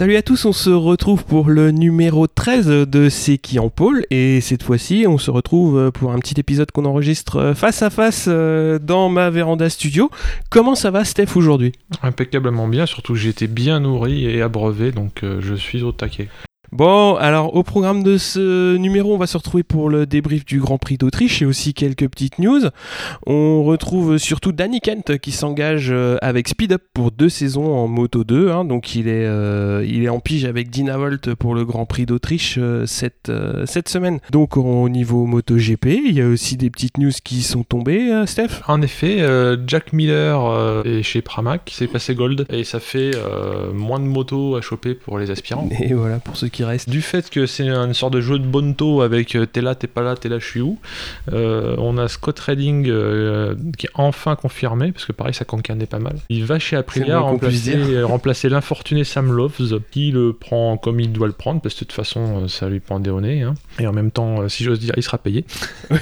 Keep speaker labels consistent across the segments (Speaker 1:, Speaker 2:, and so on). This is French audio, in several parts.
Speaker 1: Salut à tous, on se retrouve pour le numéro 13 de C'est qui en pôle et cette fois-ci on se retrouve pour un petit épisode qu'on enregistre face à face euh, dans ma véranda studio. Comment ça va Steph aujourd'hui?
Speaker 2: Impeccablement bien, surtout j'ai été bien nourri et abreuvé donc euh, je suis au taquet.
Speaker 1: Bon, alors au programme de ce numéro, on va se retrouver pour le débrief du Grand Prix d'Autriche et aussi quelques petites news. On retrouve surtout Danny Kent qui s'engage euh, avec Speed Up pour deux saisons en Moto 2. Hein. donc il est, euh, il est en pige avec Dina Volt pour le Grand Prix d'Autriche euh, cette, cette semaine. Donc au niveau Moto GP, il y a aussi des petites news qui sont tombées, Steph?
Speaker 2: En effet, Jack Miller est chez Pramac, s'est passé Gold et ça fait moins de motos à choper pour les aspirants.
Speaker 1: Et voilà, pour ceux qui reste.
Speaker 2: Du fait que c'est une sorte de jeu de bonto avec euh, t'es là, t'es pas là, t'es là, je suis où, euh, on a Scott Redding euh, qui est enfin confirmé, parce que pareil, ça cancanait pas mal. Il va chez Aprilia remplacer, remplacer l'infortuné Sam Loves, qui le prend comme il doit le prendre, parce que de toute façon, ça lui prend des nez. Hein. Et en même temps, si j'ose dire, il sera payé.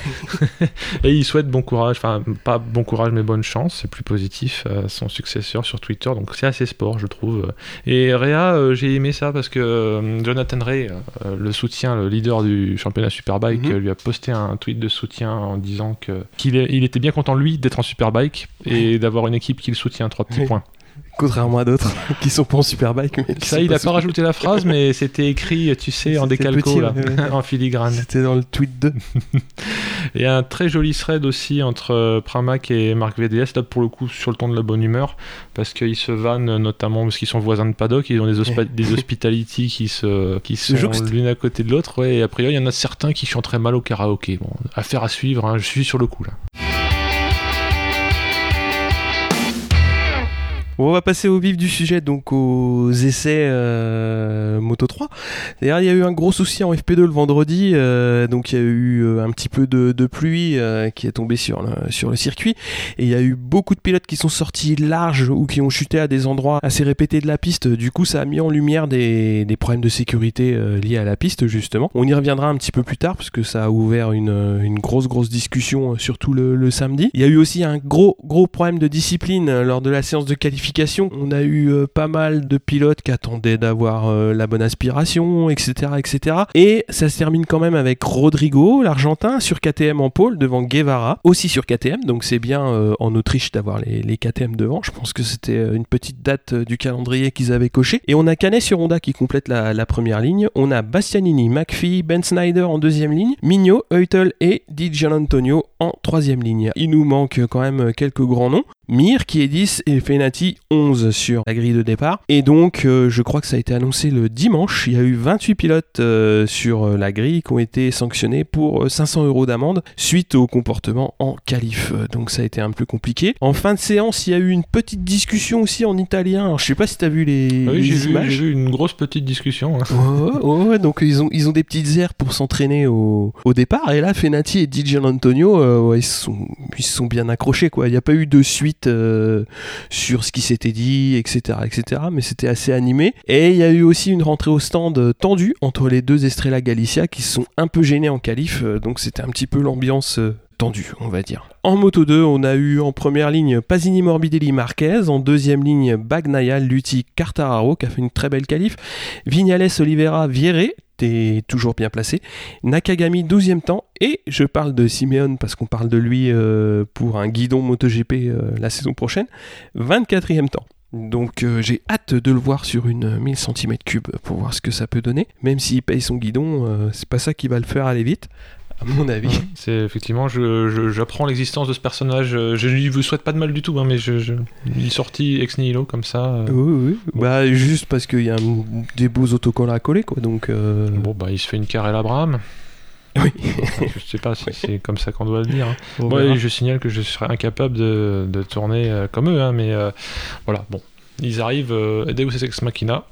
Speaker 2: et il souhaite bon courage, enfin, pas bon courage, mais bonne chance, c'est plus positif, à son successeur sur Twitter. Donc c'est assez sport, je trouve. Et Réa, j'ai aimé ça parce que Jonathan euh, le soutien, le leader du championnat Superbike, mhm. lui a posté un tweet de soutien en disant qu'il il était bien content lui d'être en Superbike et d'avoir une équipe qui le soutient. Trois petits points
Speaker 1: contrairement à d'autres qui sont pas en superbike.
Speaker 2: Mais ça, il a pas rajouté la phrase, mais c'était écrit, tu sais, en décalco, là, en filigrane.
Speaker 1: C'était dans le tweet 2.
Speaker 2: Il y a un très joli thread aussi entre euh, Pramac et Marc VDS, là pour le coup sur le ton de la bonne humeur, parce qu'ils se vannent notamment parce qu'ils sont voisins de paddock, ils ont des, des hospitality qui se qui sont l'une à côté de l'autre, ouais, et après il y en a certains qui chanteraient mal au karaoké. Bon, affaire à suivre, hein, je suis sur le coup là.
Speaker 1: On va passer au vif du sujet, donc aux essais euh, Moto 3. D'ailleurs, il y a eu un gros souci en FP2 le vendredi, euh, donc il y a eu euh, un petit peu de, pluie qui est tombée sur le, sur le circuit, et il y a eu beaucoup de pilotes qui sont sortis larges ou qui ont chuté à des endroits assez répétés de la piste. Du coup, ça a mis en lumière des, problèmes de sécurité liés à la piste, justement. On y reviendra un petit peu plus tard, parce que ça a ouvert une, grosse, grosse discussion, surtout le, le samedi. Il y a eu aussi un gros, gros problème de discipline lors de la séance de qualification on a eu euh, pas mal de pilotes qui attendaient d'avoir euh, la bonne aspiration, etc., etc. Et ça se termine quand même avec Rodrigo, l'Argentin, sur KTM en pôle devant Guevara, aussi sur KTM. Donc c'est bien euh, en Autriche d'avoir les, KTM devant. Je pense que c'était une petite date du calendrier qu'ils avaient coché. Et on a Canet sur Honda qui complète la, première ligne. On a Bastianini, McPhee, Ben Snyder en deuxième ligne, Mignot, Eutel et Di Antonio en troisième ligne. Il nous manque quand même quelques grands noms. Mir qui est 10 et Fenati 11 sur la grille de départ. Et donc, euh, je crois que ça a été annoncé le dimanche. Il y a eu 28 pilotes euh, sur euh, la grille qui ont été sanctionnés pour 500 euros d'amende suite au comportement en qualif. Donc, ça a été un peu compliqué. En fin de séance, il y a eu une petite discussion aussi en italien. Alors, je sais pas si tu as vu les,
Speaker 2: oui,
Speaker 1: j'ai
Speaker 2: images. J'ai vu une grosse petite discussion.
Speaker 1: Hein. Ouais, donc ils ont, ils ont des petites aires pour s'entraîner au, au, départ. Et là, Fenati et Di Antonio, ils, sont, ils sont bien accrochés. Quoi. Il n'y a pas eu de suite sur ce qui s'était dit, etc., etc. Mais c'était assez animé. Et il y a eu aussi une rentrée au stand tendue entre les deux Estrella Galicia qui se sont un peu gênés en qualif. Euh, donc c'était un petit peu l'ambiance euh, tendue, on va dire. En moto 2, on a eu en première ligne Pasini Morbidelli Marquez, en deuxième ligne Bagnaia Lutti Cartararo qui a fait une très belle qualif, Vignales Oliveira Vieré toujours bien placé. Nakagami 12e temps et je parle de Simeone parce qu'on parle de lui euh, pour un guidon MotoGP euh, la saison prochaine, 24e temps. Donc euh, j'ai hâte de le voir sur une 1000 cm3 pour voir ce que ça peut donner. Même s'il paye son guidon, c'est pas ça qui va le faire aller vite à mon avis.
Speaker 2: C'est effectivement, j'apprends l'existence de ce personnage. Je ne lui souhaite pas de mal du tout, hein, mais je, il est sorti ex nihilo comme ça. Euh.
Speaker 1: Oui, oui. Bah, juste parce qu'il y a des beaux autocollants à coller, quoi. Donc, euh.
Speaker 2: Bon, bah, il se fait une carrelle Abraham.
Speaker 1: Oui.
Speaker 2: je sais pas si c'est comme ça qu'on doit le dire. Hein. je signale que je serais incapable de, de tourner euh, comme eux, hein, mais voilà, bon. Ils arrivent, Deus Ex Machina,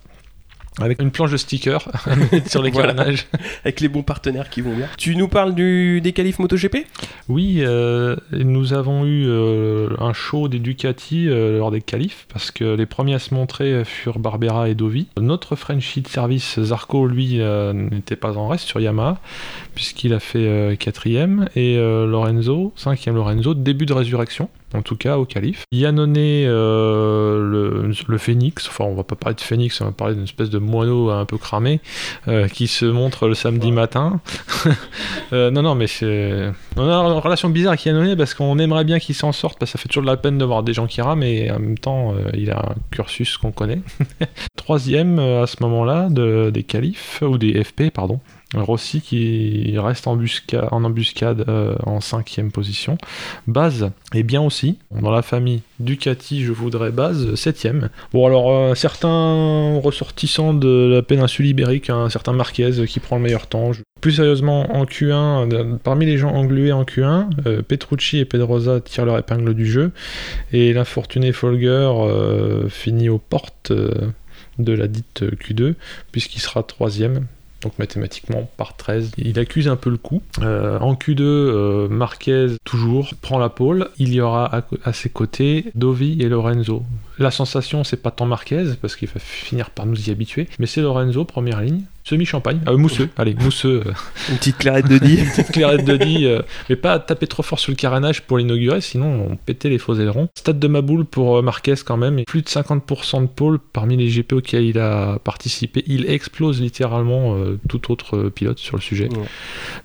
Speaker 2: avec une planche de stickers sur les carnages.
Speaker 1: Avec les bons partenaires qui vont bien. Tu nous parles du, des qualifs MotoGP?
Speaker 2: Oui, euh, nous avons eu euh, un show des Ducati euh, lors des qualifs, parce que les premiers à se montrer furent Barbera et Dovi. Notre Frenchie de service, Zarco, lui, n'était pas en reste sur Yamaha, puisqu'il a fait quatrième, et Lorenzo, cinquième Lorenzo, début de résurrection. En tout cas au calife. Yannone, le, le, phénix, enfin on va pas parler de phénix, on va parler d'une espèce de moineau un peu cramé qui se montre le samedi matin. non, non, mais c'est. On a une relation bizarre avec Yannone parce qu'on aimerait bien qu'il s'en sorte, parce que ça fait toujours de la peine de voir des gens qui rament, et en même temps, il a un cursus qu'on connaît. Troisième à ce moment-là de, des qualifs, ou des FP, pardon. Rossi qui reste en, embuscade euh, en cinquième position. Base est bien aussi. Dans la famille Ducati, je voudrais Base septième. Bon alors euh, certains ressortissants de la péninsule ibérique, un certain Marquez qui prend le meilleur temps. Plus sérieusement, en Q1, euh, parmi les gens englués en Q1, Petrucci et Pedrosa tirent leur épingle du jeu. Et l'infortuné Folger finit aux portes de la dite Q2, puisqu'il sera troisième mathématiquement par 13. Il accuse un peu le coup. Euh, en Q2, euh, Marquez toujours prend la pole. Il y aura à, ses côtés Dovi et Lorenzo. La sensation, c'est pas tant Marquez, parce qu'il va finir par nous y habituer, mais c'est Lorenzo, première ligne semi-champagne, euh, mousseux, allez, mousseux.
Speaker 1: Euh. Une petite clarette de Die.
Speaker 2: Une petite clarette de Die, euh, mais pas taper trop fort sur le carénage pour l'inaugurer, sinon on pétait les faux ailerons. Stade de Maboul pour Marquez quand même, et plus de 50% de pôle parmi les GP auxquels il a participé. Il explose littéralement tout autre pilote sur le sujet,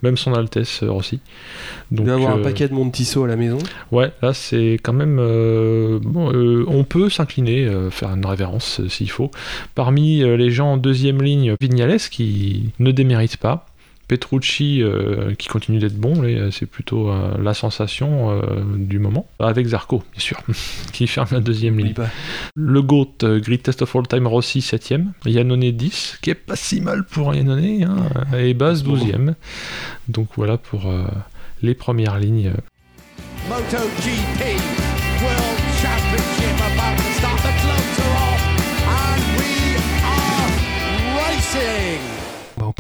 Speaker 2: même son Altesse Rossi.
Speaker 1: Donc, il doit avoir un paquet de Montiso à la maison.
Speaker 2: Ouais, là c'est quand même... bon, on peut s'incliner, faire une révérence s'il faut. Parmi les gens en deuxième ligne, Vignales, qui ne démérite pas. Petrucci euh, qui continue d'être bon, c'est plutôt euh, la sensation euh, du moment. Avec Zarco, bien sûr, qui ferme la deuxième ligne. Le GOAT, Greatest of All Time Rossi, 7ème. Yannone 10, qui est pas si mal pour Yannone, hein, et Baz 12ème. Donc voilà pour les premières lignes. MotoGP World Championship about to start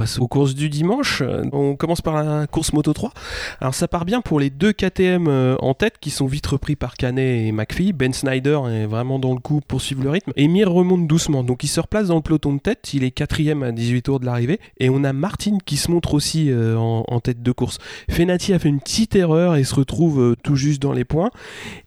Speaker 1: passe aux courses du dimanche. On commence par la course Moto 3. Alors ça part bien pour les deux KTM euh, en tête qui sont vite repris par Canet et McPhee. Ben Snyder est vraiment dans le coup pour suivre le rythme. Et Mir remonte doucement. Donc il se replace dans le peloton de tête. Il est quatrième à 18 tours de l'arrivée. Et on a Martin qui se montre aussi euh, en, tête de course. Fenati a fait une petite erreur et se retrouve euh, tout juste dans les points.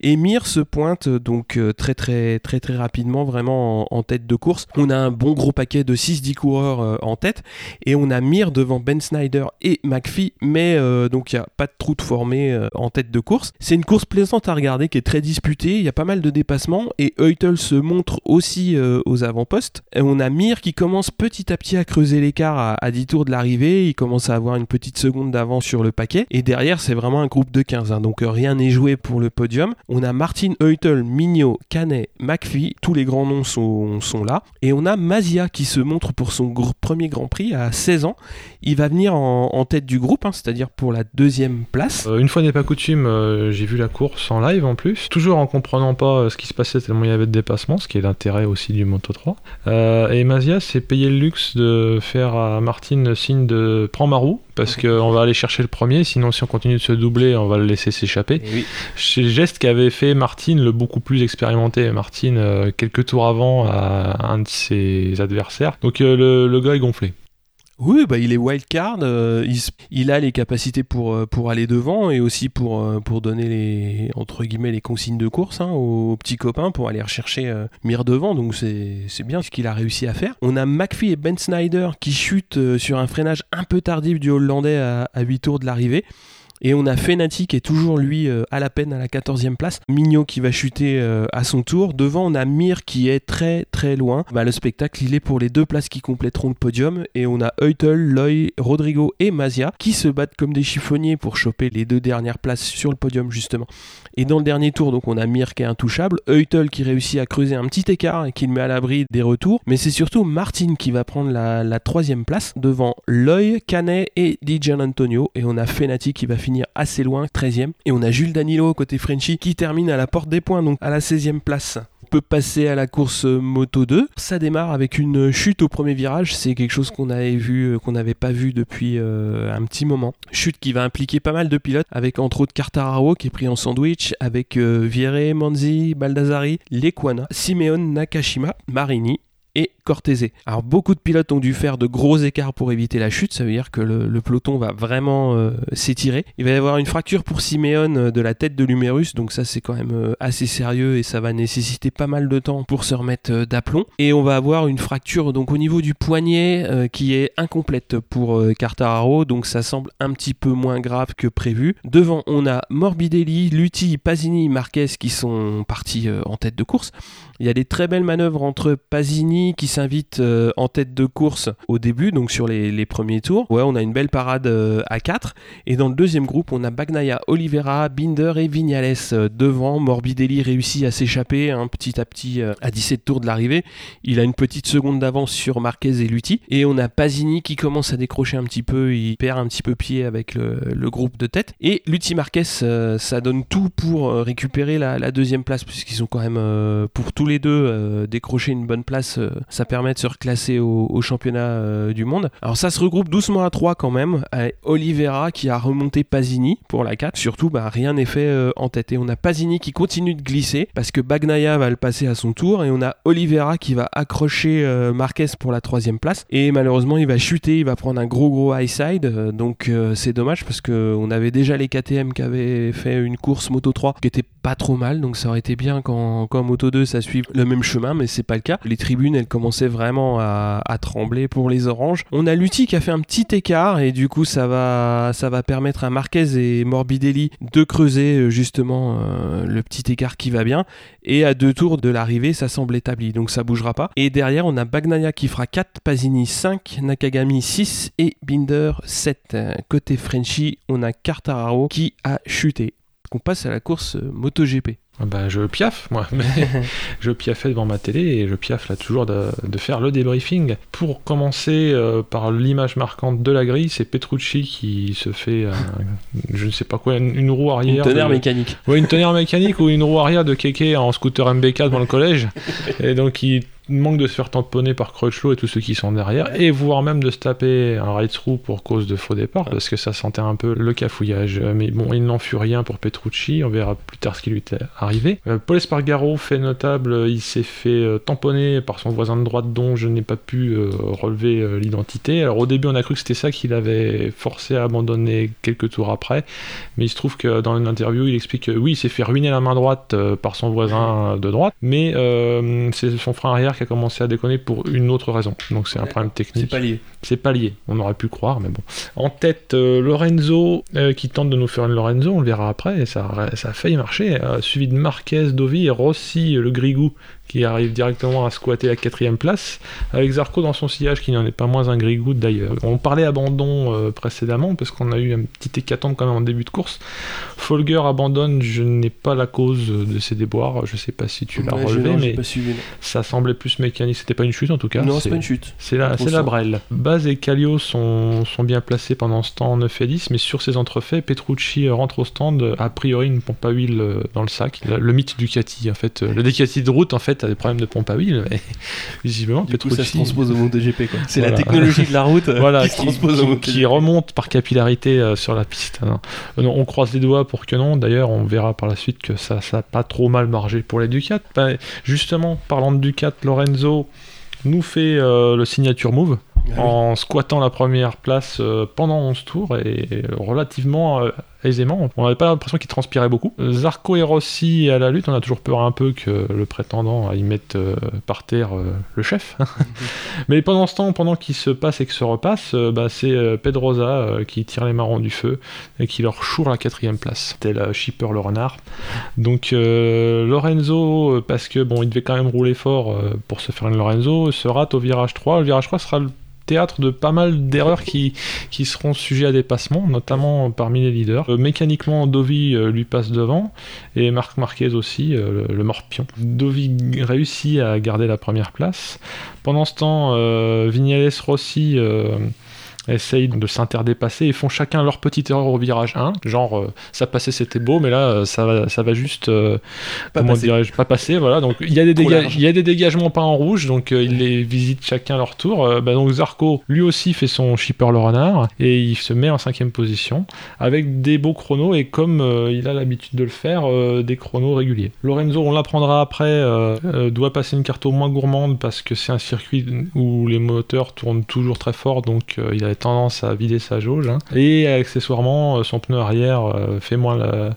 Speaker 1: Et Mir se pointe donc très très très très rapidement vraiment en, tête de course. On a un bon gros paquet de 6-10 coureurs en tête et on a Mir devant Ben Snyder et McPhee, mais euh, donc il n'y a pas de trou de formé euh, en tête de course. C'est une course plaisante à regarder qui est très disputée, il y a pas mal de dépassements et Eutel se montre aussi euh, aux avant-postes. On a Mir qui commence petit à petit à creuser l'écart à, 10 tours de l'arrivée, il commence à avoir une petite seconde d'avance sur le paquet et derrière c'est vraiment un groupe de 15, hein. donc rien n'est joué pour le podium. On a Martin Eutel, Mignot, Canet, McPhee, tous les grands noms sont, sont là et on a Mazia qui se montre pour son premier Grand Prix à 16 ans. Il va venir en, tête du groupe, hein, c'est-à-dire pour la deuxième place.
Speaker 2: Euh, une fois n'est pas coutume, euh, j'ai vu la course en live en plus, toujours en comprenant pas euh, ce qui se passait tellement il y avait de dépassement, ce qui est l'intérêt aussi du Moto 3. et Mazia s'est payé le luxe de faire à Martine signe de prends ma roue, parce qu'on va aller chercher le premier, sinon si on continue de se doubler, on va le laisser s'échapper. C'est le geste qu'avait fait Martine, le beaucoup plus expérimenté Martine, quelques tours avant à un de ses adversaires. Donc le, le gars est gonflé.
Speaker 1: Oui, bah, il est wildcard, euh, il, a les capacités pour, euh, pour aller devant et aussi pour, euh, pour donner les, entre guillemets, les consignes de course hein, aux, petits copains pour aller rechercher Mire devant, donc c'est bien ce qu'il a réussi à faire. On a McPhee et Ben Snyder qui chutent sur un freinage un peu tardif du Hollandais à, à 8 tours de l'arrivée. Et on a Fenati qui est toujours lui euh, à la peine à la 14e place. Mignot qui va chuter euh, à son tour. Devant, on a Mir qui est très très loin. Bah, le spectacle, il est pour les deux places qui compléteront le podium. Et on a Eutel, Loy, Rodrigo et Mazia qui se battent comme des chiffonniers pour choper les deux dernières places sur le podium justement. Et dans le dernier tour, donc on a Mir qui est intouchable, Eutel qui réussit à creuser un petit écart et qui le met à l'abri des retours. Mais c'est surtout Martin qui va prendre la, troisième place devant Loy, Canet et Dijan Antonio. Et on a Fenati qui va finir assez loin, 13e. Et on a Jules Danilo côté Frenchy qui termine à la porte des points, donc à la 16e place On peut passer à la course moto 2. Ça démarre avec une chute au premier virage. C'est quelque chose qu'on avait vu, euh, qu'on n'avait pas vu depuis euh, un petit moment. Chute qui va impliquer pas mal de pilotes, avec entre autres Cartararo qui est pris en sandwich, avec euh, Manzi, Baldassari, Lequana, Simeone Nakashima, Marini et Cortese. Alors beaucoup de pilotes ont dû faire de gros écarts pour éviter la chute, ça veut dire que le, peloton va vraiment euh, s'étirer. Il va y avoir une fracture pour Simeone euh, de la tête de l'humérus, donc ça c'est quand même euh, assez sérieux et ça va nécessiter pas mal de temps pour se remettre d'aplomb. Et on va avoir une fracture donc au niveau du poignet qui est incomplète pour Cartararo, donc ça semble un petit peu moins grave que prévu. Devant on a Morbidelli, Lutti, Pasini, Marquez qui sont partis en tête de course. Il y a des très belles manœuvres entre Pasini qui s'invite euh, en tête de course au début, donc sur les, premiers tours. Ouais, on a une belle parade euh, à 4. Et dans le deuxième groupe, on a Bagnaia, Oliveira, Binder et Vignales euh, devant. Morbidelli réussit à s'échapper hein, petit à petit à 17 tours de l'arrivée. Il a une petite seconde d'avance sur Marquez et Lutti. Et on a Pasini qui commence à décrocher un petit peu. Il perd un petit peu pied avec le, groupe de tête. Et Lutti Marquez, ça donne tout pour récupérer la, deuxième place, puisqu'ils sont quand même pour tous les deux décrocher une bonne place. Ça permet de se reclasser au, championnat euh, du monde. Alors ça se regroupe doucement à 3 quand même. Oliveira qui a remonté Pasini pour la 4. Surtout, bah, rien n'est fait euh, en tête. Et on a Pasini qui continue de glisser parce que Bagnaia va le passer à son tour. Et on a Oliveira qui va accrocher euh, Marquez pour la troisième place. Et malheureusement, il va chuter, il va prendre un gros gros high side. donc c'est dommage parce qu'on avait déjà les KTM qui avaient fait une course Moto 3 qui était pas trop mal. Donc ça aurait été bien quand, quand Moto 2 ça suive le même chemin, mais c'est pas le cas. Les tribunes elles commencent vraiment à, trembler pour les oranges. On a Lutti qui a fait un petit écart et du coup ça va, ça va permettre à Marquez et Morbidelli de creuser euh, justement euh, le petit écart qui va bien. Et à deux tours de l'arrivée, ça semble établi, donc ça bougera pas. Et derrière, on a Bagnaia qui fera 4, Pasini 5, Nakagami 6 et Binder 7. Côté Frenchy, on a Cartararo qui a chuté. On passe à la course euh, MotoGP.
Speaker 2: Ah bah, je piaffe, moi. Mais je piaffais devant ma télé et je piaffe là toujours de, faire le débriefing. Pour commencer euh, par l'image marquante de la grille, c'est Petrucci qui se fait, je ne sais pas quoi, une, roue arrière.
Speaker 1: Une tonnerre mécanique.
Speaker 2: Oui, une tonnerre mécanique ou une roue arrière de Keke en scooter MB4 dans le collège. Et donc il manque de se faire tamponner par Crutchlow et tous ceux qui sont derrière, et voire même de se taper un ride-through pour cause de faux départ, parce que ça sentait un peu le cafouillage. Mais bon, il n'en fut rien pour Petrucci, on verra plus tard ce qui lui était arrivé. Euh, Paul Espargaro, fait notable, il s'est fait euh, tamponner par son voisin de droite dont je n'ai pas pu euh, relever l'identité. Alors au début, on a cru que c'était ça qui l'avait forcé à abandonner quelques tours après, mais il se trouve que dans une interview, il explique que oui, il s'est fait ruiner la main droite par son voisin de droite, mais c'est son frein arrière qui a commencé à déconner pour une autre raison. Donc c'est un problème technique.
Speaker 1: C'est pas lié.
Speaker 2: C'est pas lié. On aurait pu croire, mais bon. En tête, euh, Lorenzo euh, qui tente de nous faire une Lorenzo, on le verra après, et ça, ça a failli marcher. Euh, suivi de Marquez, Dovi et Rossi, le Grigou, qui arrive directement à squatter la quatrième place, avec Zarco dans son sillage qui n'en est pas moins un grigou d'ailleurs. On parlait abandon euh, précédemment, parce qu'on a eu un petit hécatombe quand même en début de course. Folger abandonne, je n'ai pas la cause de ses déboires, je sais pas si tu l'as relevé, mais ça semblait plus mécanique, c'était pas une chute en tout cas.
Speaker 1: Non, c'est pas une chute.
Speaker 2: C'est la, la brelle. Baz et Callio sont, sont bien placés pendant ce temps 9 et 10, mais sur ces entrefaits, Petrucci rentre au stand, a priori une pompe à huile euh, dans le sac. Le, mythe du Ducati, en fait, le Ducati de route, en fait, des problèmes de pompe à huile, mais visiblement,
Speaker 1: du coup, ça se transpose au MotoGP. C'est la technologie de la route euh,
Speaker 2: voilà, qui, qui, remonte par capillarité euh, sur la piste. Euh, on croise les doigts pour que non. D'ailleurs, on verra par la suite que ça n'a pas trop mal margé pour les Ducat. Ben, justement, parlant de Ducat, Lorenzo nous fait le signature move. Ah en squattant la première place pendant 11 tours et relativement aisément. On n'avait pas l'impression qu'il transpirait beaucoup. Zarco et Rossi à la lutte, on a toujours peur un peu que le prétendant y mette euh, par terre euh, le chef. Mais pendant ce temps, pendant qu'il se passe et que se repasse, euh, bah, c'est Pedrosa qui tire les marrons du feu et qui leur choure la quatrième place. Tel Shipper le renard. Donc Lorenzo, parce que bon, il devait quand même rouler fort pour se faire une Lorenzo, se rate au virage 3. Le virage 3 sera le théâtre de pas mal d'erreurs qui, seront sujets à dépassement, notamment parmi les leaders. Euh, mécaniquement, Dovi euh, lui passe devant et Marc Marquez aussi, euh, le, morpion. Dovi réussit à garder la première place. Pendant ce temps, Vignales Rossi essayent de s'interdépasser et font chacun leur petite erreur au virage 1. Genre, euh, ça passait, c'était beau, mais là, euh, ça va, ça va juste, euh,
Speaker 1: Pas
Speaker 2: comment
Speaker 1: passer.
Speaker 2: dirais-je, pas passer. Voilà, donc il y, a des y a des dégagements pas en rouge, donc euh, ils les visitent chacun leur tour. Bah, donc Zarco, lui aussi, fait son shipper le renard et il se met en cinquième position avec des beaux chronos et comme il a l'habitude de le faire, des chronos réguliers. Lorenzo, on l'apprendra après, doit passer une carte au moins gourmande parce que c'est un circuit où les moteurs tournent toujours très fort, donc il a tendance à vider sa jauge. hein. Et accessoirement, euh, son pneu arrière euh, fait moins le,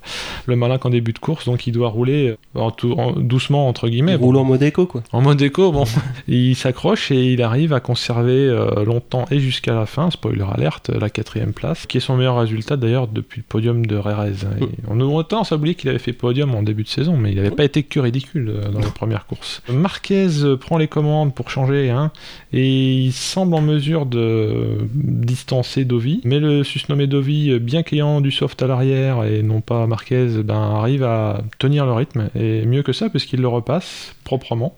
Speaker 2: le malin qu'en début de course, donc il doit rouler en tout- en- doucement entre guillemets.
Speaker 1: Il
Speaker 2: Bon,
Speaker 1: roule en mode éco, quoi.
Speaker 2: en mode éco, bon, il s'accroche et il arrive à conserver euh, longtemps et jusqu'à la fin, spoiler alerte, la quatrième place, qui est son meilleur résultat d'ailleurs depuis le podium de Rerez. Et on a tendance à oublier qu'il avait fait podium en début de saison, mais il n'avait pas été que ridicule euh, dans les premières courses. Marquez euh, prend les commandes pour changer, hein, et il semble en mesure de distancer Dovi, mais le susnommé Dovi, bien qu'ayant du soft à l'arrière et non pas Marquez, ben, arrive à tenir le rythme, et mieux que ça, puisqu'il le repasse proprement.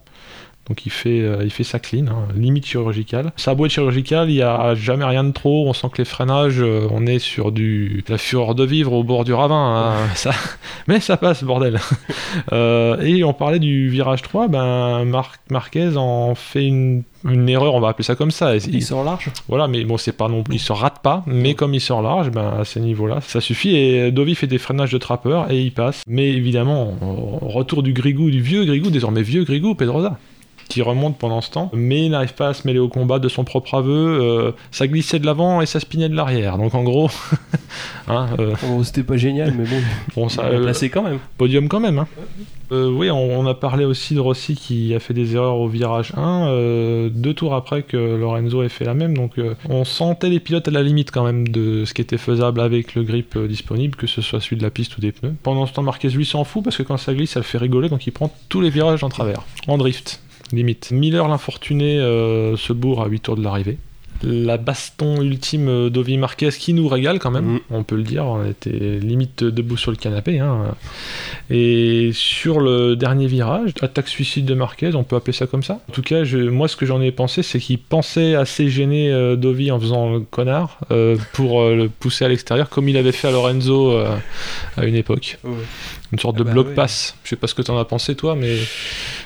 Speaker 2: Donc il fait, euh, il fait sa clean, hein, limite chirurgicale. Ça a beau être chirurgical, il n'y a jamais rien de trop. On sent que les freinages, euh, on est sur du la fureur de vivre au bord du ravin. hein, ça, mais ça passe, bordel. Euh, et on parlait du virage 3, ben Mar- Marquez en fait une, une erreur, on va appeler ça comme ça.
Speaker 1: Il sort large.
Speaker 2: voilà, mais bon, c'est pas non plus, il se rate pas, mais comme il sort large, ben à ces niveaux-là, ça suffit. Et Dovi fait des freinages de trappeur et il passe. Mais évidemment, retour du Grigou, du vieux Grigou, désormais vieux Grigou, Pedrosa, qui remonte pendant ce temps, mais n'arrive pas à se mêler au combat de son propre aveu. euh, ça glissait de l'avant et ça spinait de l'arrière. Donc en gros, hein, euh,
Speaker 1: Bon, c'était pas génial, mais bon,
Speaker 2: bon, ça,
Speaker 1: a
Speaker 2: euh,
Speaker 1: placé quand même.
Speaker 2: Podium quand même. Hein. Oui, on, on a parlé aussi de Rossi qui a fait des erreurs au virage 1, euh, deux tours après que Lorenzo ait fait la même. Donc on sentait les pilotes à la limite quand même de ce qui était faisable avec le grip disponible, que ce soit celui de la piste ou des pneus. Pendant ce temps, Marquez lui s'en fout parce que quand ça glisse, ça le fait rigoler, donc il prend tous les virages en travers, en drift. Limite. Miller, l'infortuné, euh, se bourre à 8 tours de l'arrivée. La baston ultime d'Ovi Marquez qui nous régale quand même,
Speaker 1: Mhm.
Speaker 2: on peut le dire. On était limite debout sur le canapé. hein. Et sur le dernier virage, attaque suicide de Marquez, on peut appeler ça comme ça. En tout cas, je- moi, ce que j'en ai pensé, c'est qu'il pensait assez gêner euh, Dovi en faisant le connard euh, pour euh, le pousser à l'extérieur, comme il avait fait à Lorenzo à une époque. Une sorte
Speaker 1: Ah
Speaker 2: de
Speaker 1: bah
Speaker 2: bloc
Speaker 1: ouais.
Speaker 2: pass. Je sais pas ce que t'en as pensé, toi, mais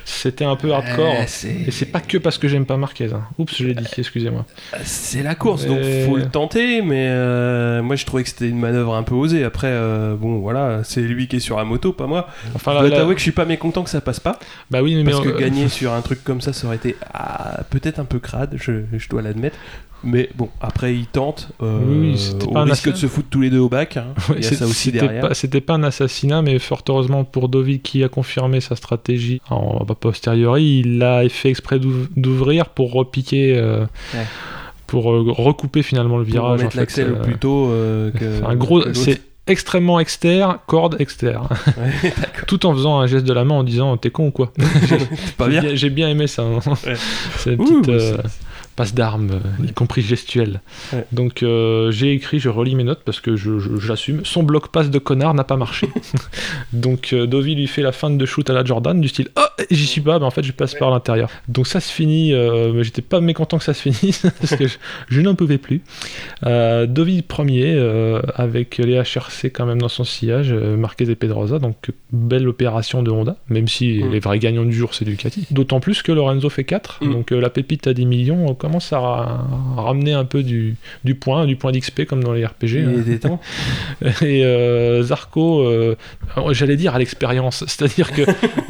Speaker 2: c'était un peu hardcore.
Speaker 1: C'est-
Speaker 2: Et c'est pas que parce que j'aime pas Marquez. hein. Oups, je l'ai dit, excusez-moi.
Speaker 1: C'est la course, donc faut le tenter, mais euh, moi je trouvais que c'était une manœuvre un peu osée. Après, euh, bon voilà, c'est lui qui est sur la moto, pas moi.
Speaker 2: Enfin,
Speaker 1: Je dois t'avouer que je suis pas mécontent que ça passe pas,
Speaker 2: bah oui, mais
Speaker 1: parce que
Speaker 2: euh,
Speaker 1: gagner sur un truc comme ça, ça aurait été ah, peut-être un peu crade, je, je dois l'admettre. Mais bon, après il tente, euh,
Speaker 2: Oui, oui, c'était
Speaker 1: au
Speaker 2: pas un
Speaker 1: risque de se foutre tous les deux au bac. hein.
Speaker 2: Ouais,
Speaker 1: il y a ça aussi
Speaker 2: c'était
Speaker 1: derrière.
Speaker 2: pas- C'était pas un assassinat, mais fort heureusement pour Dovi qui a confirmé sa stratégie en a posteriori, il a fait exprès d'ouv- d'ouvrir pour repiquer, euh,
Speaker 1: Ouais.
Speaker 2: pour euh, recouper finalement le
Speaker 1: Pour
Speaker 2: virage.
Speaker 1: remettre
Speaker 2: en fait, euh,
Speaker 1: plus tôt euh, que.
Speaker 2: un gros, c'est extrêmement externe, corde externe,
Speaker 1: Ouais,
Speaker 2: tout en faisant un geste de la main en disant t'es con ou quoi?
Speaker 1: C'est pas
Speaker 2: J'ai
Speaker 1: bien.
Speaker 2: J'ai bien aimé ça. hein.
Speaker 1: Ouais. Ouh,
Speaker 2: petite
Speaker 1: bah,
Speaker 2: euh, passe d'armes, euh, y compris gestuelle.
Speaker 1: Ouais.
Speaker 2: Donc euh, j'ai écrit, je relis mes notes parce que je- je- j'assume. Son bloc passe de connard n'a pas marché. Donc euh, Dovi lui fait la fin de shoot à la Jordan du style Oh, j'y suis pas, mais en fait je passe par l'intérieur. Donc ça se finit, euh, mais j'étais pas mécontent que ça se finisse parce que je, je n'en pouvais plus. Euh, Dovi premier euh, avec les HRC quand même dans son sillage, euh, Marquez et Pedrosa. Donc belle opération de Honda, même si
Speaker 1: Mm.
Speaker 2: les vrais gagnants du jour c'est Ducati. D'autant plus que Lorenzo fait 4,
Speaker 1: Mm.
Speaker 2: donc euh, la pépite à 10 millions euh, commence à, ra- à ramener un peu du, du point, du point d'XP comme dans les RPG.
Speaker 1: Il
Speaker 2: hein.
Speaker 1: temps.
Speaker 2: Et Zarco, j'allais dire à l'expérience, c'est-à-dire que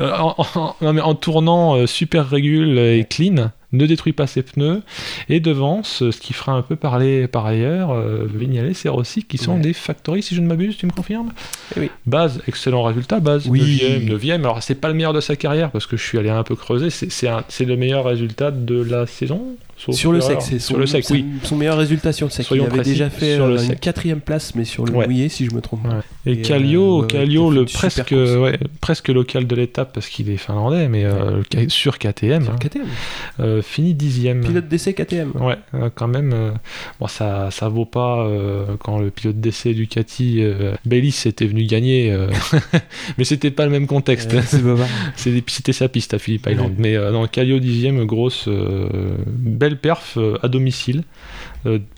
Speaker 2: en, en- non, mais en tournant euh, super régule et clean, ne détruit pas ses pneus et devance, euh, ce qui fera un peu parler par ailleurs, euh, Vignales et Rossi qui sont
Speaker 1: Ouais.
Speaker 2: des factories si je ne m'abuse, tu me confirmes?
Speaker 1: Eh oui.
Speaker 2: Base, excellent résultat, base,
Speaker 1: Oui.
Speaker 2: 9ème, 9ème. Alors c'est pas le meilleur de sa carrière parce que je suis allé un peu creuser, c'est le meilleur résultat de la saison? Sauf
Speaker 1: Sur le sec, c'est
Speaker 2: sur le
Speaker 1: son-
Speaker 2: oui.
Speaker 1: son meilleur résultat sur le.
Speaker 2: Soyons
Speaker 1: il avait déjà fait
Speaker 2: sur le
Speaker 1: euh, une quatrième place, mais sur le
Speaker 2: Ouais.
Speaker 1: mouillé, si je me trompe.
Speaker 2: Ouais. Et,
Speaker 1: Et,
Speaker 2: Kallio,
Speaker 1: euh,
Speaker 2: le presque, ouais, presque local de l'étape parce qu'il est finlandais, mais euh, sur KTM,
Speaker 1: Sur
Speaker 2: hein, euh, finit dixième.
Speaker 1: Pilote d'essai KTM.
Speaker 2: Ouais, quand même. bon, ça, ça vaut pas quand le pilote d'essai Ducati, Bayliss, était venu gagner, mais c'était pas le même contexte. C'était sa piste à Philippe Island. Mais dans Kallio dixième, grosse, euh, perf euh, à domicile.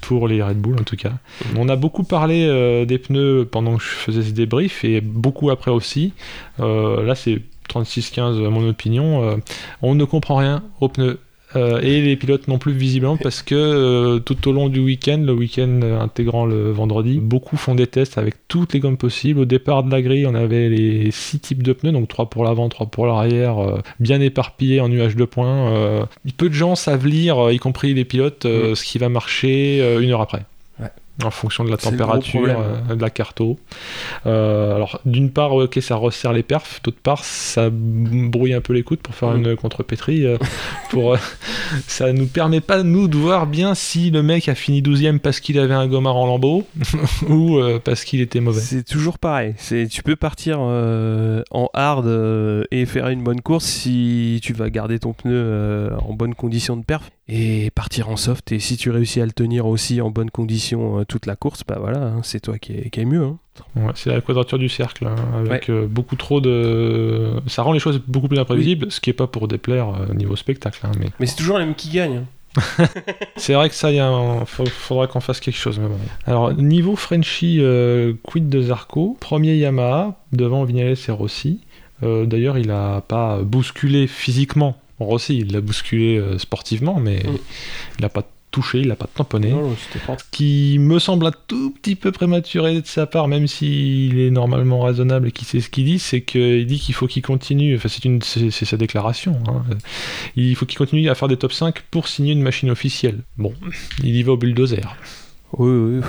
Speaker 2: pour les Red Bull en tout cas. On a beaucoup parlé des pneus pendant que je faisais ce débrief et beaucoup après aussi. là, c'est 36-15 à mon opinion. on ne comprend rien aux pneus euh, et les pilotes non plus visiblement parce que euh, tout au long du week-end, le week-end intégrant le vendredi, beaucoup font des tests avec toutes les gommes possibles. Au départ de la grille, on avait les six types de pneus, donc 3 pour l'avant, 3 pour l'arrière, euh, bien éparpillés en nuage de points. peu de gens savent lire, y compris les pilotes, ce qui va marcher une heure après en fonction de la température, euh, de la carto. Euh, alors, d'une part, ok, ça resserre les perfs, d'autre part, ça brouille un peu l'écoute pour faire mm. une contrepétrie. Euh, pour, ça nous permet pas, nous, de voir bien si le mec a fini 12ème parce qu'il avait un gomard en lambeau ou parce qu'il était mauvais.
Speaker 1: C'est toujours pareil. Tu peux partir en hard et faire une bonne course si tu vas garder ton pneu en bonne condition de perf et partir en soft. Et si tu réussis à le tenir aussi en bonne condition euh, toute la course, bah voilà, hein, c'est toi qui est, qui mieux. Hein.
Speaker 2: c'est la quadrature du cercle, hein, avec euh, beaucoup trop de. Ça rend les choses beaucoup plus imprévisibles, ce qui est pas pour déplaire au euh, niveau spectacle. mais
Speaker 1: mais c'est toujours les mêmes qui gagnent.
Speaker 2: c'est vrai que ça, il faudrait qu'on fasse quelque chose. Alors, niveau Frenchy, quid de Zarco? Premier Yamaha, devant Vignales et Rossi. D'ailleurs, il a pas bousculé physiquement Rossi, il l'a bousculé euh, sportivement, mais mm. il n'a pas touché, il n'a pas tamponné. Ce qui me semble un tout petit peu prématuré de sa part, même s'il est normalement raisonnable et qu'il sait ce qu'il dit, c'est qu'il dit qu'il faut qu'il continue, enfin c'est, c'est, sa déclaration, hein. il faut qu'il continue à faire des top 5 pour signer une machine officielle. Bon, il y va au bulldozer.
Speaker 1: Oui,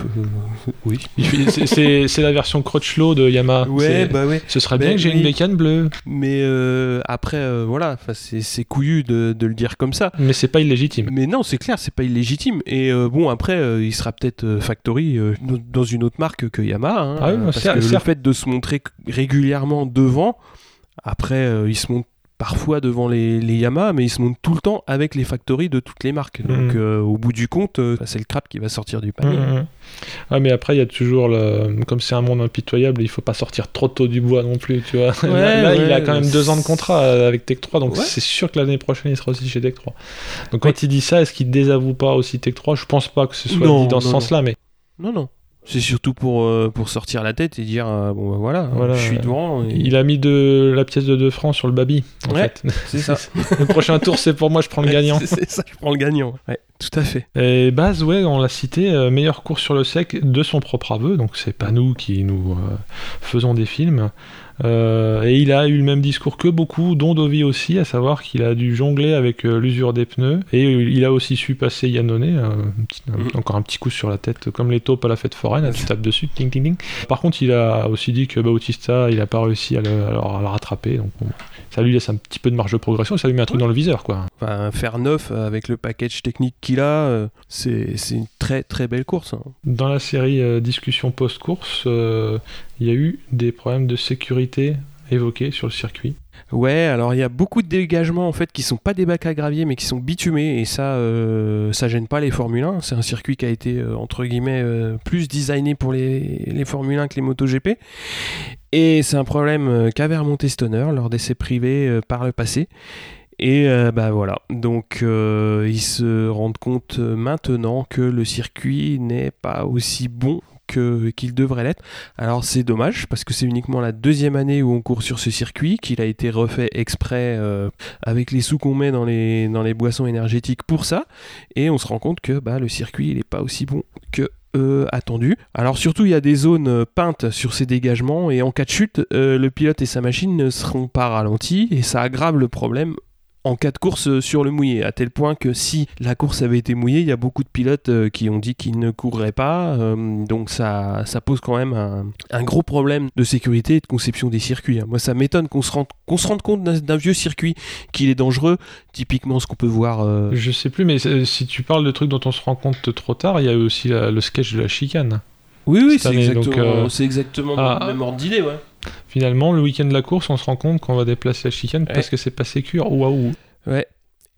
Speaker 1: oui,
Speaker 2: oui. C'est la version Crotchlow de Yamaha.
Speaker 1: Ouais, bah ouais.
Speaker 2: Ce serait bien que j'ai une bécane bleue.
Speaker 1: Mais euh, après, euh, voilà, c'est couillu de, de, le dire comme ça.
Speaker 2: Mais c'est pas illégitime.
Speaker 1: Mais non, c'est clair, c'est pas illégitime. Et euh, bon, après, il sera peut-être factory dans une autre marque que Yamaha. Hein, ah oui, parce que le fait de se montrer régulièrement devant, après, il se montre parfois devant les, les Yamaha, mais ils se montent tout le temps avec les factories de toutes les marques. Donc mm. euh, au bout du compte, euh, c'est le crap qui va sortir du panier. Mm, mm,
Speaker 2: ah, mais après, il y a toujours le. Comme c'est un monde impitoyable, il faut pas sortir trop tôt du bois non plus, tu vois. là, il a quand même deux ans de contrat euh, avec Tech 3, donc c'est sûr que l'année prochaine, il sera aussi chez Tech 3. Donc quand il dit ça, est-ce qu'il désavoue pas aussi Tech 3 Je pense pas que ce soit dit dans ce sens-là, mais.
Speaker 1: Non, non. C'est surtout pour, euh, pour sortir la tête et dire euh, bon bah voilà, voilà, je suis devant.
Speaker 2: Il a mis de la pièce de 2 francs sur le baby. En fait.
Speaker 1: c'est ça.
Speaker 2: le prochain tour, c'est pour moi, je prends le gagnant.
Speaker 1: c'est ça, je prends le gagnant. Ouais, tout à fait.
Speaker 2: Et Baz, ouais, on l'a cité, euh, meilleure course sur le sec de son propre aveu. Donc c'est pas nous qui nous faisons des films. Euh, et il a eu le même discours que beaucoup, dont Dovi aussi, à savoir qu'il a dû jongler avec euh, l'usure des pneus. Et il a aussi su passer Yannone, mm. encore un petit coup sur la tête, comme les taupes à la fête foraine, tu tapes dessus, ting, ting, ting. Par contre, il a aussi dit que Bautista, il n'a pas réussi à le, rattraper. Donc ça lui laisse un petit peu de marge de progression, ça lui met un truc dans le viseur. quoi.
Speaker 1: Enfin, faire neuf avec le package technique qu'il a, euh, c'est une très très belle course. Hein.
Speaker 2: Dans la série discussion post-course, il y a eu des problèmes de sécurité évoqués sur le circuit.
Speaker 1: Ouais, alors il y a beaucoup de dégagements en fait qui sont pas des bacs à gravier mais qui sont bitumés et ça euh, ça gêne pas les Formule 1. C'est un circuit qui a été euh, entre guillemets euh, plus designé pour les, les Formule 1 que les MotoGP et c'est un problème qu'avait remonté Stoner lors d'essais privés par le passé. Et bah voilà, donc ils se rendent compte maintenant que le circuit n'est pas aussi bon qu'il devrait l'être. Alors c'est dommage parce que c'est uniquement la deuxième année où on court sur ce circuit, qu'il a été refait exprès euh, avec les sous qu'on met dans les, boissons énergétiques pour ça. Et on se rend compte que bah, le circuit n'est pas aussi bon que euh, attendu. Alors surtout il y a des zones euh, peintes sur ces dégagements et en cas de chute le pilote et sa machine ne seront pas ralentis et ça aggrave le problème en cas de course sur le mouillé, à tel point que si la course avait été mouillée, il y a beaucoup de pilotes euh, qui ont dit qu'ils ne courraient pas, euh, donc ça, ça pose quand même un, gros problème de sécurité et de conception des circuits. Moi, ça m'étonne qu'on se rende, qu'on se rende compte d'un vieux circuit qu'il est dangereux, typiquement ce qu'on peut voir. Euh,
Speaker 2: Je sais plus, mais si tu parles de trucs dont on se rend compte trop tard, il y a aussi le sketch de la chicane.
Speaker 1: Oui, oui, c'est exactement, exactement ah, le même ordre d'idée, ouais.
Speaker 2: Finalement, le week-end de la course, on se rend compte qu'on va déplacer la chicane parce que c'est pas sécure. Waouh!
Speaker 1: Ouais.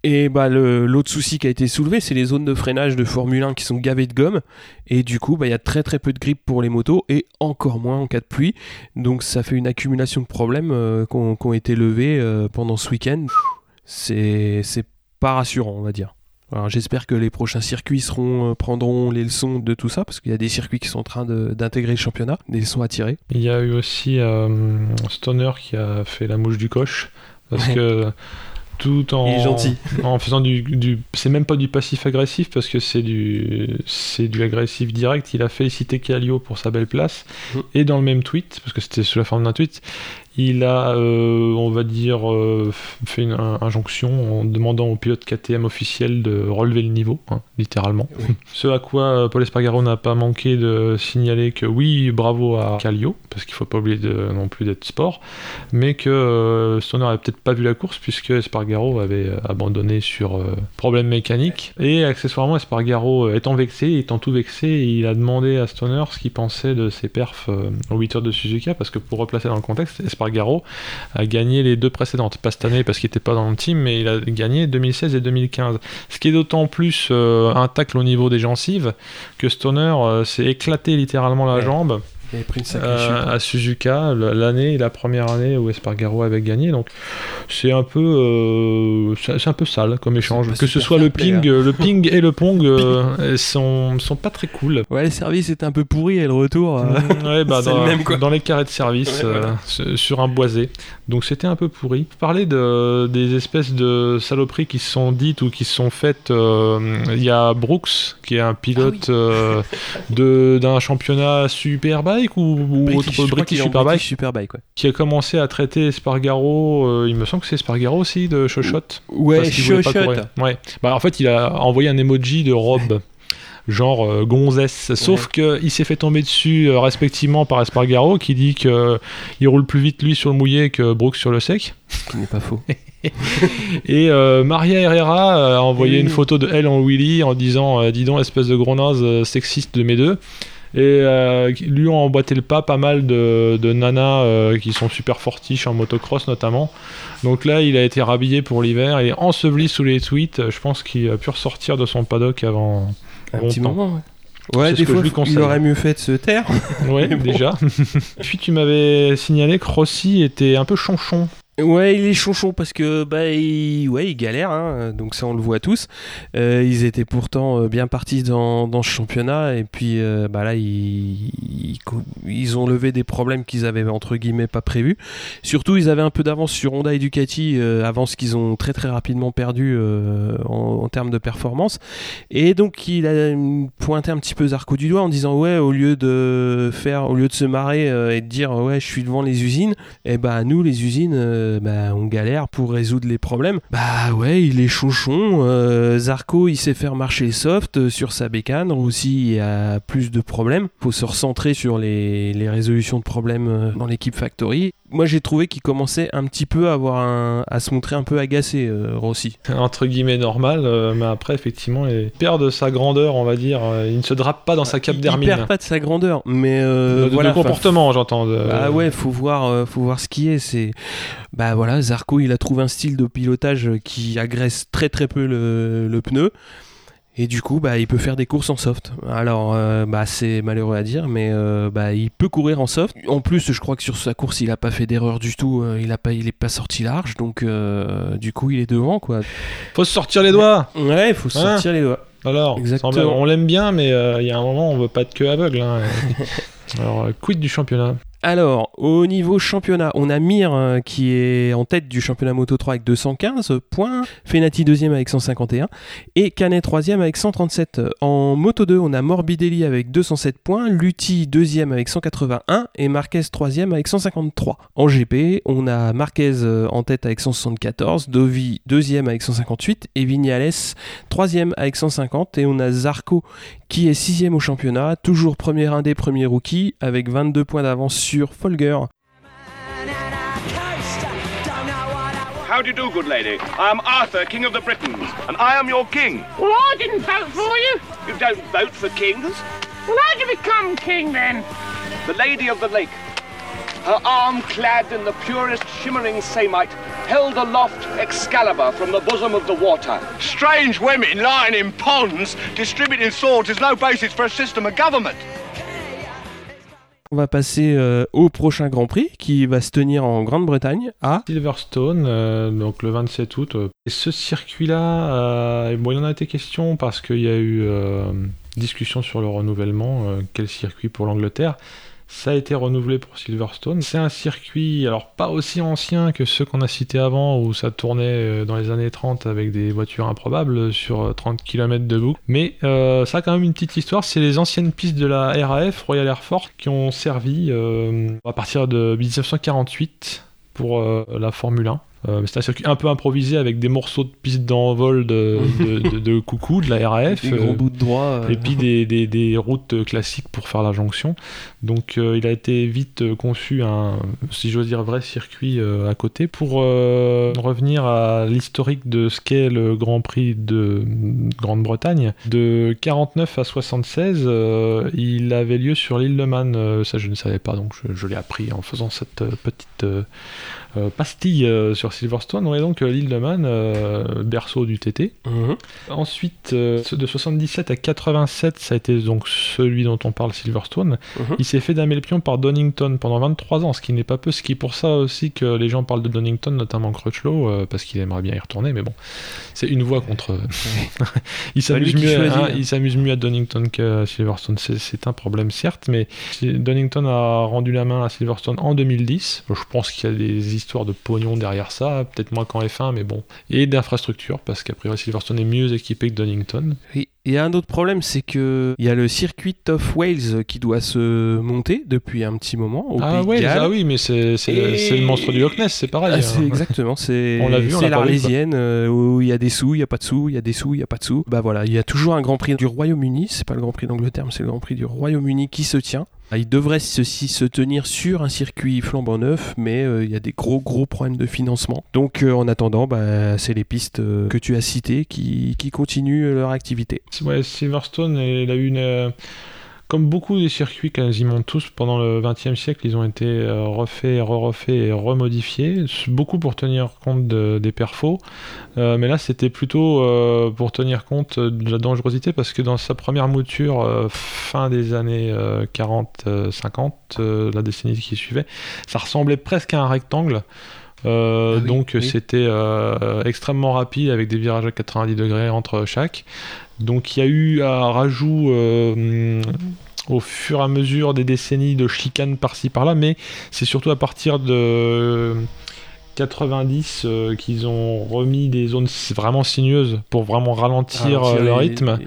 Speaker 1: Et bah, l'autre souci qui a été soulevé, c'est les zones de freinage de Formule 1 qui sont gavées de gomme. Et du coup, bah, il y a très très peu de grip pour les motos et encore moins en cas de pluie. Donc ça fait une accumulation de problèmes euh, qui ont été levés euh, pendant ce week-end. C'est pas rassurant, on va dire. Alors j'espère que les prochains circuits seront, prendront les leçons de tout ça, parce qu'il y a des circuits qui sont en train d'intégrer le championnat, des leçons à tirer.
Speaker 2: Il y a eu aussi Stoner qui a fait la mouche du coche, parce que tout en,
Speaker 1: gentil.
Speaker 2: en faisant du, du c'est même pas du passif agressif parce que c'est du c'est du agressif direct il a félicité Calio pour sa belle place mmh. et dans le même tweet parce que c'était sous la forme d'un tweet il a, euh, on va dire, euh, fait une injonction en demandant au pilote KTM officiel de relever le niveau, hein, littéralement. Ce à quoi euh, Paul Espargaro n'a pas manqué de signaler que oui, bravo à Calio, parce qu'il ne faut pas oublier de, non plus d'être sport, mais que Stoner n'avait peut-être pas vu la course puisque Espargaro avait abandonné sur problème mécanique. Et accessoirement, Espargaro étant vexé, étant tout vexé, il a demandé à Stoner ce qu'il pensait de ses perfs aux 8 heures de Suzuka, parce que pour replacer dans le contexte, Espargaro Garo a gagné les deux précédentes. Pas cette année parce qu'il n'était pas dans le team, mais il a gagné 2016 et 2015. Ce qui est d'autant plus euh, un tacle au niveau des gencives que Stoner euh, s'est éclaté littéralement la jambe.
Speaker 1: Il pris une
Speaker 2: euh, à Suzuka, l'année, la première année où Espargaro avait gagné. Donc c'est un peu, euh, c'est un peu sale comme échange. Que ce soit le ping, hein. le ping et le pong euh, sont, sont pas très cool.
Speaker 1: Ouais, le service est un peu pourri et le retour.
Speaker 2: Mm, ouais, bah, dans, même, dans, les carrés de service sur un boisé. Donc c'était un peu pourri. Parler de des espèces de saloperies qui se sont dites ou qui se sont faites. Il y a Brooks qui est un pilote ah de d'un championnat super bas ou,
Speaker 1: British, autre British Superbike, Superbike
Speaker 2: qui a commencé à traiter Espargaro, euh, il me semble que c'est Espargaro aussi de Chochot.
Speaker 1: Ouais, Chochot.
Speaker 2: Ouais. Bah, en fait, il a envoyé un emoji de robe. genre euh, gonzesse. Sauf que qu'il s'est fait tomber dessus euh, respectivement par Espargaro qui dit que il roule plus vite lui sur le mouillé que Brooks sur le sec.
Speaker 1: Ce qui n'est pas faux.
Speaker 2: et Maria Herrera a envoyé une photo de elle en Willy en disant Dis donc, espèce de gros naze sexiste de mes deux et euh, lui ont emboîté le pas pas mal de, nanas euh, qui sont super fortiches en motocross notamment. Donc là, il a été rhabillé pour l'hiver et enseveli sous les tweets. Je pense qu'il a pu ressortir de son paddock avant
Speaker 1: un petit moment. Ouais, des fois, il aurait mieux fait de se taire.
Speaker 2: ouais, déjà. Puis tu m'avais signalé que Rossi était un peu chonchon.
Speaker 1: Ouais, il est chonchon parce que bah il, ouais, il galère, hein, donc ça on le voit tous. Euh, ils étaient pourtant euh, bien partis dans, dans ce championnat et puis euh, bah là ils, ils, ont levé des problèmes qu'ils avaient entre guillemets pas prévus. Surtout ils avaient un peu d'avance sur Honda et Ducati, avance qu'ils ont très très rapidement perdu en, termes de performance. Et donc il a pointé un petit peu Zarco du doigt en disant ouais au lieu de faire, au lieu de se marrer et de dire ouais je suis devant les usines, et eh bah nous les usines euh, bah, on galère pour résoudre les problèmes. Bah ouais, il est chonchon. Euh, il sait faire marcher soft euh, sur sa bécane. Aussi, il a plus de problèmes. Faut se recentrer sur les, résolutions de problèmes dans l'équipe Factory. Moi, j'ai trouvé qu'il commençait un petit peu à, avoir à se montrer un peu agacé, Rossi.
Speaker 2: Entre guillemets normal, mais après, effectivement, il perd de sa grandeur, on va dire. Il ne se drape pas dans sa cape d'hermine.
Speaker 1: Il perd pas de sa grandeur, mais de,
Speaker 2: voilà, comportement, j'entends.
Speaker 1: Ah ouais, faut voir, faut voir ce qui est. C'est bah voilà, Zarco il a trouvé un style de pilotage qui agresse très très peu le, pneu. Et du coup, bah, il peut faire des courses en soft. Alors, euh, bah, c'est malheureux à dire, mais euh, bah, il peut courir en soft. En plus, je crois que sur sa course, il n'a pas fait d'erreur du tout. Euh, il a pas, il est pas sorti large, donc du coup, il est devant, quoi.
Speaker 2: Faut se sortir les doigts.
Speaker 1: Ouais, il faut se sortir les doigts.
Speaker 2: Alors, on l'aime bien, mais il y a un moment, on veut pas être que aveugle. Hein. Alors, quid du championnat?
Speaker 1: Alors, au niveau championnat, on a Mir euh, qui est en tête du championnat Moto 3 avec 215 points, Fenati deuxième avec 151 et Canet troisième avec 137. En Moto 2, on a Morbidelli avec 207 points, Lutti deuxième avec 181 et Marquez troisième avec 153. En GP, on a Marquez euh, en tête avec 174, Dovi deuxième avec 158 et Vignales troisième avec 150 et on a Zarco qui est sixième au championnat, toujours premier indé, premier rookie avec 22 points d'avance sur Folger.
Speaker 3: How do you do, good lady? I am Arthur, King of the Britons, and I am your king.
Speaker 4: Well, I didn't vote for you.
Speaker 3: You don't vote for kings?
Speaker 4: Well, how did you become king then?
Speaker 3: The Lady of the Lake. Her arm clad in the purest shimmering samite held aloft Excalibur from the bosom of the water.
Speaker 5: Strange women lying in ponds distributing swords is no basis for a system of government.
Speaker 1: On va passer euh, au prochain Grand Prix qui va se tenir en Grande-Bretagne à
Speaker 2: Silverstone, euh, donc le 27 août. Et ce circuit-là, bon, il en a été question parce qu'il y a eu discussion sur le renouvellement. quel circuit pour l'Angleterre ça a été renouvelé pour Silverstone. C'est un circuit, alors pas aussi ancien que ceux qu'on a cités avant, où ça tournait euh, dans les années 30 avec des voitures improbables sur 30 euh, km de boucle. Mais euh, ça a quand même une petite histoire. C'est les anciennes pistes de la RAF, Royal Air Force, qui ont servi à partir de 1948 pour la Formule 1. Euh, c'est un circuit un peu improvisé avec des morceaux de piste d'envol de, de, coucou de la RAF.
Speaker 1: Des gros euh, bouts de droit. Euh.
Speaker 2: Et puis des, des, des, routes classiques pour faire la jonction. Donc il a été vite conçu un, si j'ose dire, vrai circuit à côté. Pour revenir à l'historique de ce qu'est le Grand Prix de Grande-Bretagne, de 49 à 76, il avait lieu sur l'île de Man. ça je ne savais pas, donc je, je l'ai appris en faisant cette petite euh, pastille euh, sur Silverstone. On est donc euh, l'île de Man, berceau du TT. Mhm. Ensuite, de 77 à 87, ça a été donc celui dont on parle, Silverstone. Mhm. Il s'est fait damer le pion par Donington pendant 23 ans, ce qui n'est pas peu, ce qui est pour ça aussi que les gens parlent de Donington, notamment Crutchlow, parce qu'il aimerait bien y retourner, mais bon, c'est une voix contre. il s'amuse mieux, hein, s'amuse mieux à Donington qu'à Silverstone. C'est un problème certes, mais Donington a rendu la main à Silverstone en 2010. Je pense qu'il y a des histoire de pognon derrière ça, peut-être moins qu'en F1, mais bon. Et d'infrastructure, parce qu'à priori Silverstone est mieux équipé que Donington.
Speaker 1: Oui. Il y a un autre problème, c'est que il y a le circuit of Wales qui doit se monter depuis un petit moment.
Speaker 2: ah, ah, oui, mais c'est le monstre du Loch Ness, c'est pareil. Ah,
Speaker 1: c'est hein. exactement, c'est l'Arlésienne euh, où il y a des sous, il y a pas de sous, il y a des sous, il y a pas de sous. Bah voilà, il y a toujours un Grand Prix du Royaume-Uni, c'est pas le Grand Prix d'Angleterre, mais c'est le Grand Prix du Royaume-Uni qui se tient. Ah, il devrait ceci se tenir sur un circuit flambant neuf, mais euh, il y a des gros gros problèmes de financement. Donc euh, en attendant, bah, c'est les pistes euh, que tu as citées qui, qui continuent leur activité.
Speaker 2: Silverstone, il a eu une comme beaucoup des circuits, quasiment tous, pendant le XXe siècle, ils ont été euh, refaits, re-refaits et remodifiés, beaucoup pour tenir compte des perfos, euh, mais là c'était plutôt euh, pour tenir compte de la dangerosité, parce que dans sa première mouture, fin des années 40-50, la décennie qui suivait, ça ressemblait presque à un rectangle. Ah donc c'était extrêmement rapide avec des virages à 90 degrés entre chaque. Donc il y a eu un rajout euh, au fur et à mesure des décennies de chicanes par-ci par-là, mais c'est surtout à partir de 90 euh, qu'ils ont remis des zones vraiment sinueuses pour vraiment ralentir, euh, le rythme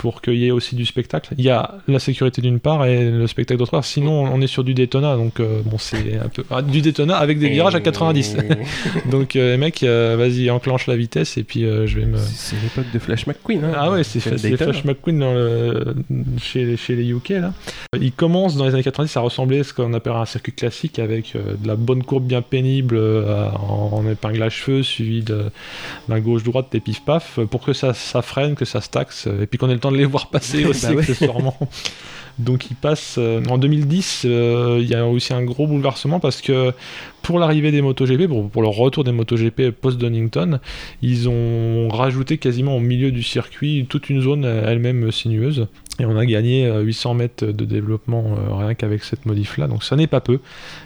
Speaker 2: pour qu'il y ait aussi du spectacle. Il y a la sécurité d'une part et le spectacle d'autre part. Sinon, on est sur du Daytona, donc euh, bon, c'est un peu ah, du Daytona avec des virages à 90. donc euh, les mecs, euh, vas-y, enclenche la vitesse et puis je vais me.
Speaker 1: C'est l'époque de Flash McQueen. Hein,
Speaker 2: ah ouais, c'est Flash McQueen dans le... chez, chez les UK là. Il commence dans les années 90 à ressembler à ce qu'on appelle un circuit classique avec de la bonne courbe bien pénible en, épingle à cheveux suivi d'un gauche-droite des pif-paf pour que ça, ça freine, que ça staxe et puis qu'on ait le temps de les voir passer aussi, bah accessoirement. Donc il passe euh, en 2010, euh, il y a aussi un gros bouleversement parce que pour l'arrivée des MotoGP, pour, pour le retour des MotoGP post-Donington, ils ont rajouté quasiment au milieu du circuit toute une zone elle-même sinueuse. Et on a gagné 800 euh, mètres de développement euh, rien qu'avec cette modif-là, donc ça n'est pas peu.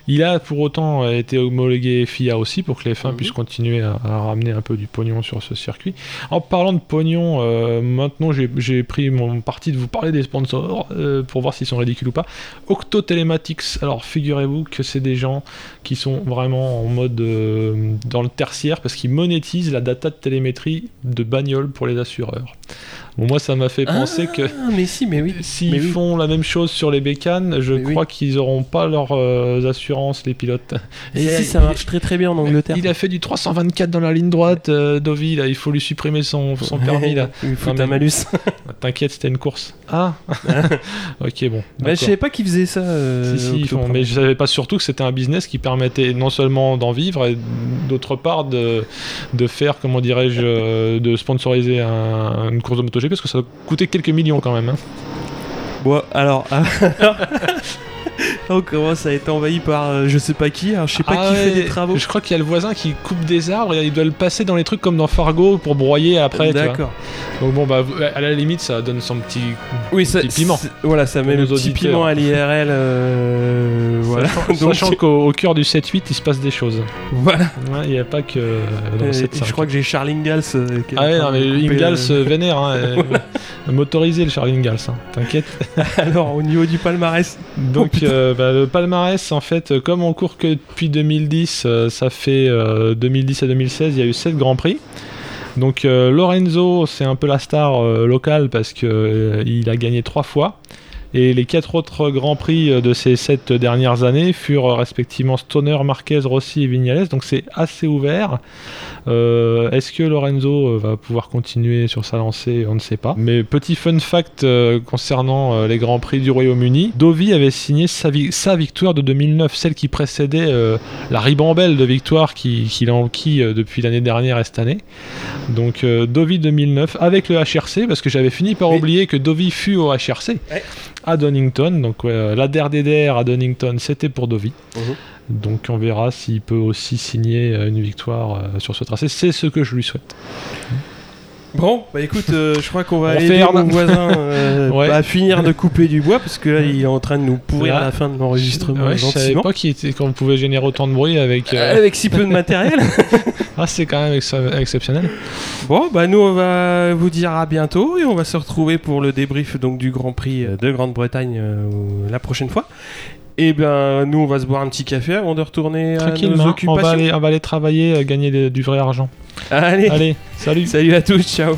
Speaker 2: Il a pour autant été homologué FIA aussi pour que les fins mhm. puissent continuer à, ramener un peu du pognon sur ce circuit. En parlant de pognon, euh, maintenant j'ai pris mon parti de vous parler des sponsors pour voir s'ils sont ridicules ou pas. Octo Telematics, alors figurez-vous que c'est des gens qui sont vraiment en mode dans le tertiaire parce qu'ils monétisent la data de télémétrie de bagnole pour les assureurs. Bon, moi, ça m'a fait penser que.
Speaker 1: Ah, mais si, mais oui.
Speaker 2: S'ils font la même chose sur les bécanes, je crois qu'ils n'auront pas leurs euh, assurances, les pilotes.
Speaker 1: Et si, ça marche très très bien en Angleterre.
Speaker 2: Il a fait du 324 dans la ligne droite, euh, Dovi, là, il faut lui supprimer son, son permis, là.
Speaker 1: il faut un malus.
Speaker 2: T'inquiète, c'était une course. Ah Ok, bon.
Speaker 1: Mais je savais pas qu'ils faisaient ça. Euh,
Speaker 2: si, si, ils font, mais je savais pas surtout que c'était un business qui permettait non seulement d'en vivre, et d'autre part de, de faire, comment dirais-je, de sponsoriser une course de moto parce que ça a coûté quelques millions quand même. Hein.
Speaker 1: Bon, alors. on commence à être envahi par euh, je sais pas qui, alors je sais pas
Speaker 2: Ah
Speaker 1: qui fait des travaux.
Speaker 2: Je crois qu'il y a le voisin qui coupe des arbres et il doit le passer dans les trucs comme dans Fargo pour broyer après.
Speaker 1: D'accord.
Speaker 2: Donc bon, bah, à la limite, ça donne son petit.
Speaker 1: Oui, ça,
Speaker 2: piment.
Speaker 1: Voilà, ça met le petit piment à l'IRL. euh, voilà.
Speaker 2: Sachant, sachant qu'au au cœur du 7-8, il se passe des choses.
Speaker 1: voilà.
Speaker 2: Ouais, Il n'y a pas que euh, dans le
Speaker 1: Et
Speaker 2: 7
Speaker 1: je crois que j'ai Charles Ingalls. euh, qui
Speaker 2: Ah ouais, non, mais Ingalls
Speaker 1: euh,
Speaker 2: euh, vénère, hein, motorisé le Charlie Ingalls, hein, t'inquiète.
Speaker 1: Alors, au niveau du palmarès,
Speaker 2: Donc euh, bah, le palmarès, en fait, comme on court que depuis 2010, euh, ça fait euh, 2010 à 2016, il y a eu 7 grands prix. Donc Lorenzo, c'est un peu la star locale parce que euh, il a gagné trois fois. Et les quatre autres grands prix euh, de ces sept dernières années furent euh, respectivement Stoner, Marquez, Rossi et Vignales. Donc c'est assez ouvert. Euh, Est-ce que Lorenzo va pouvoir continuer sur sa lancée? On ne sait pas. Mais petit fun fact concernant les grands prix du Royaume-Uni, Dovi avait signé sa, vi- sa victoire de 2009, celle qui précédait euh, la ribambelle de victoires qui- qu'il a enquis depuis l'année dernière et cette année. Donc euh, Dovi 2009 avec le HRC, parce que j'avais fini par
Speaker 1: Oui.
Speaker 2: oublier que Dovi fut au HRC
Speaker 1: Ouais.
Speaker 2: À Donington. Donc ouais, la DRDDR à Donington, c'était pour Dovi.
Speaker 1: Mhm.
Speaker 2: Donc on verra s'il peut aussi signer euh, une victoire euh, sur ce tracé. C'est ce que je lui souhaite.
Speaker 1: Bon, bah écoute, euh, je crois qu'on va
Speaker 2: On
Speaker 1: aider
Speaker 2: ferme.
Speaker 1: mon voisin euh,
Speaker 2: Ouais.
Speaker 1: à finir de couper du bois parce que là il est en train de nous pourrir
Speaker 2: Là,
Speaker 1: la fin de l'enregistrement
Speaker 2: Ouais, je savais
Speaker 1: gentiment.
Speaker 2: pas qu'il était- qu'on pouvait générer autant de bruit avec. euh,
Speaker 1: Avec si peu de matériel.
Speaker 2: Ah, c'est quand même ex- exceptionnel.
Speaker 1: Bon, bah nous on va vous dire à bientôt et on va se retrouver pour le débrief donc du Grand Prix euh, de Grande-Bretagne euh, la prochaine fois. Et bien nous on va se boire un petit café avant de retourner à nos
Speaker 2: on
Speaker 1: occupations.
Speaker 2: va aller, on va aller travailler, euh, gagner du vrai argent.
Speaker 1: Allez,
Speaker 2: Allez, salut.
Speaker 1: salut à tous, ciao.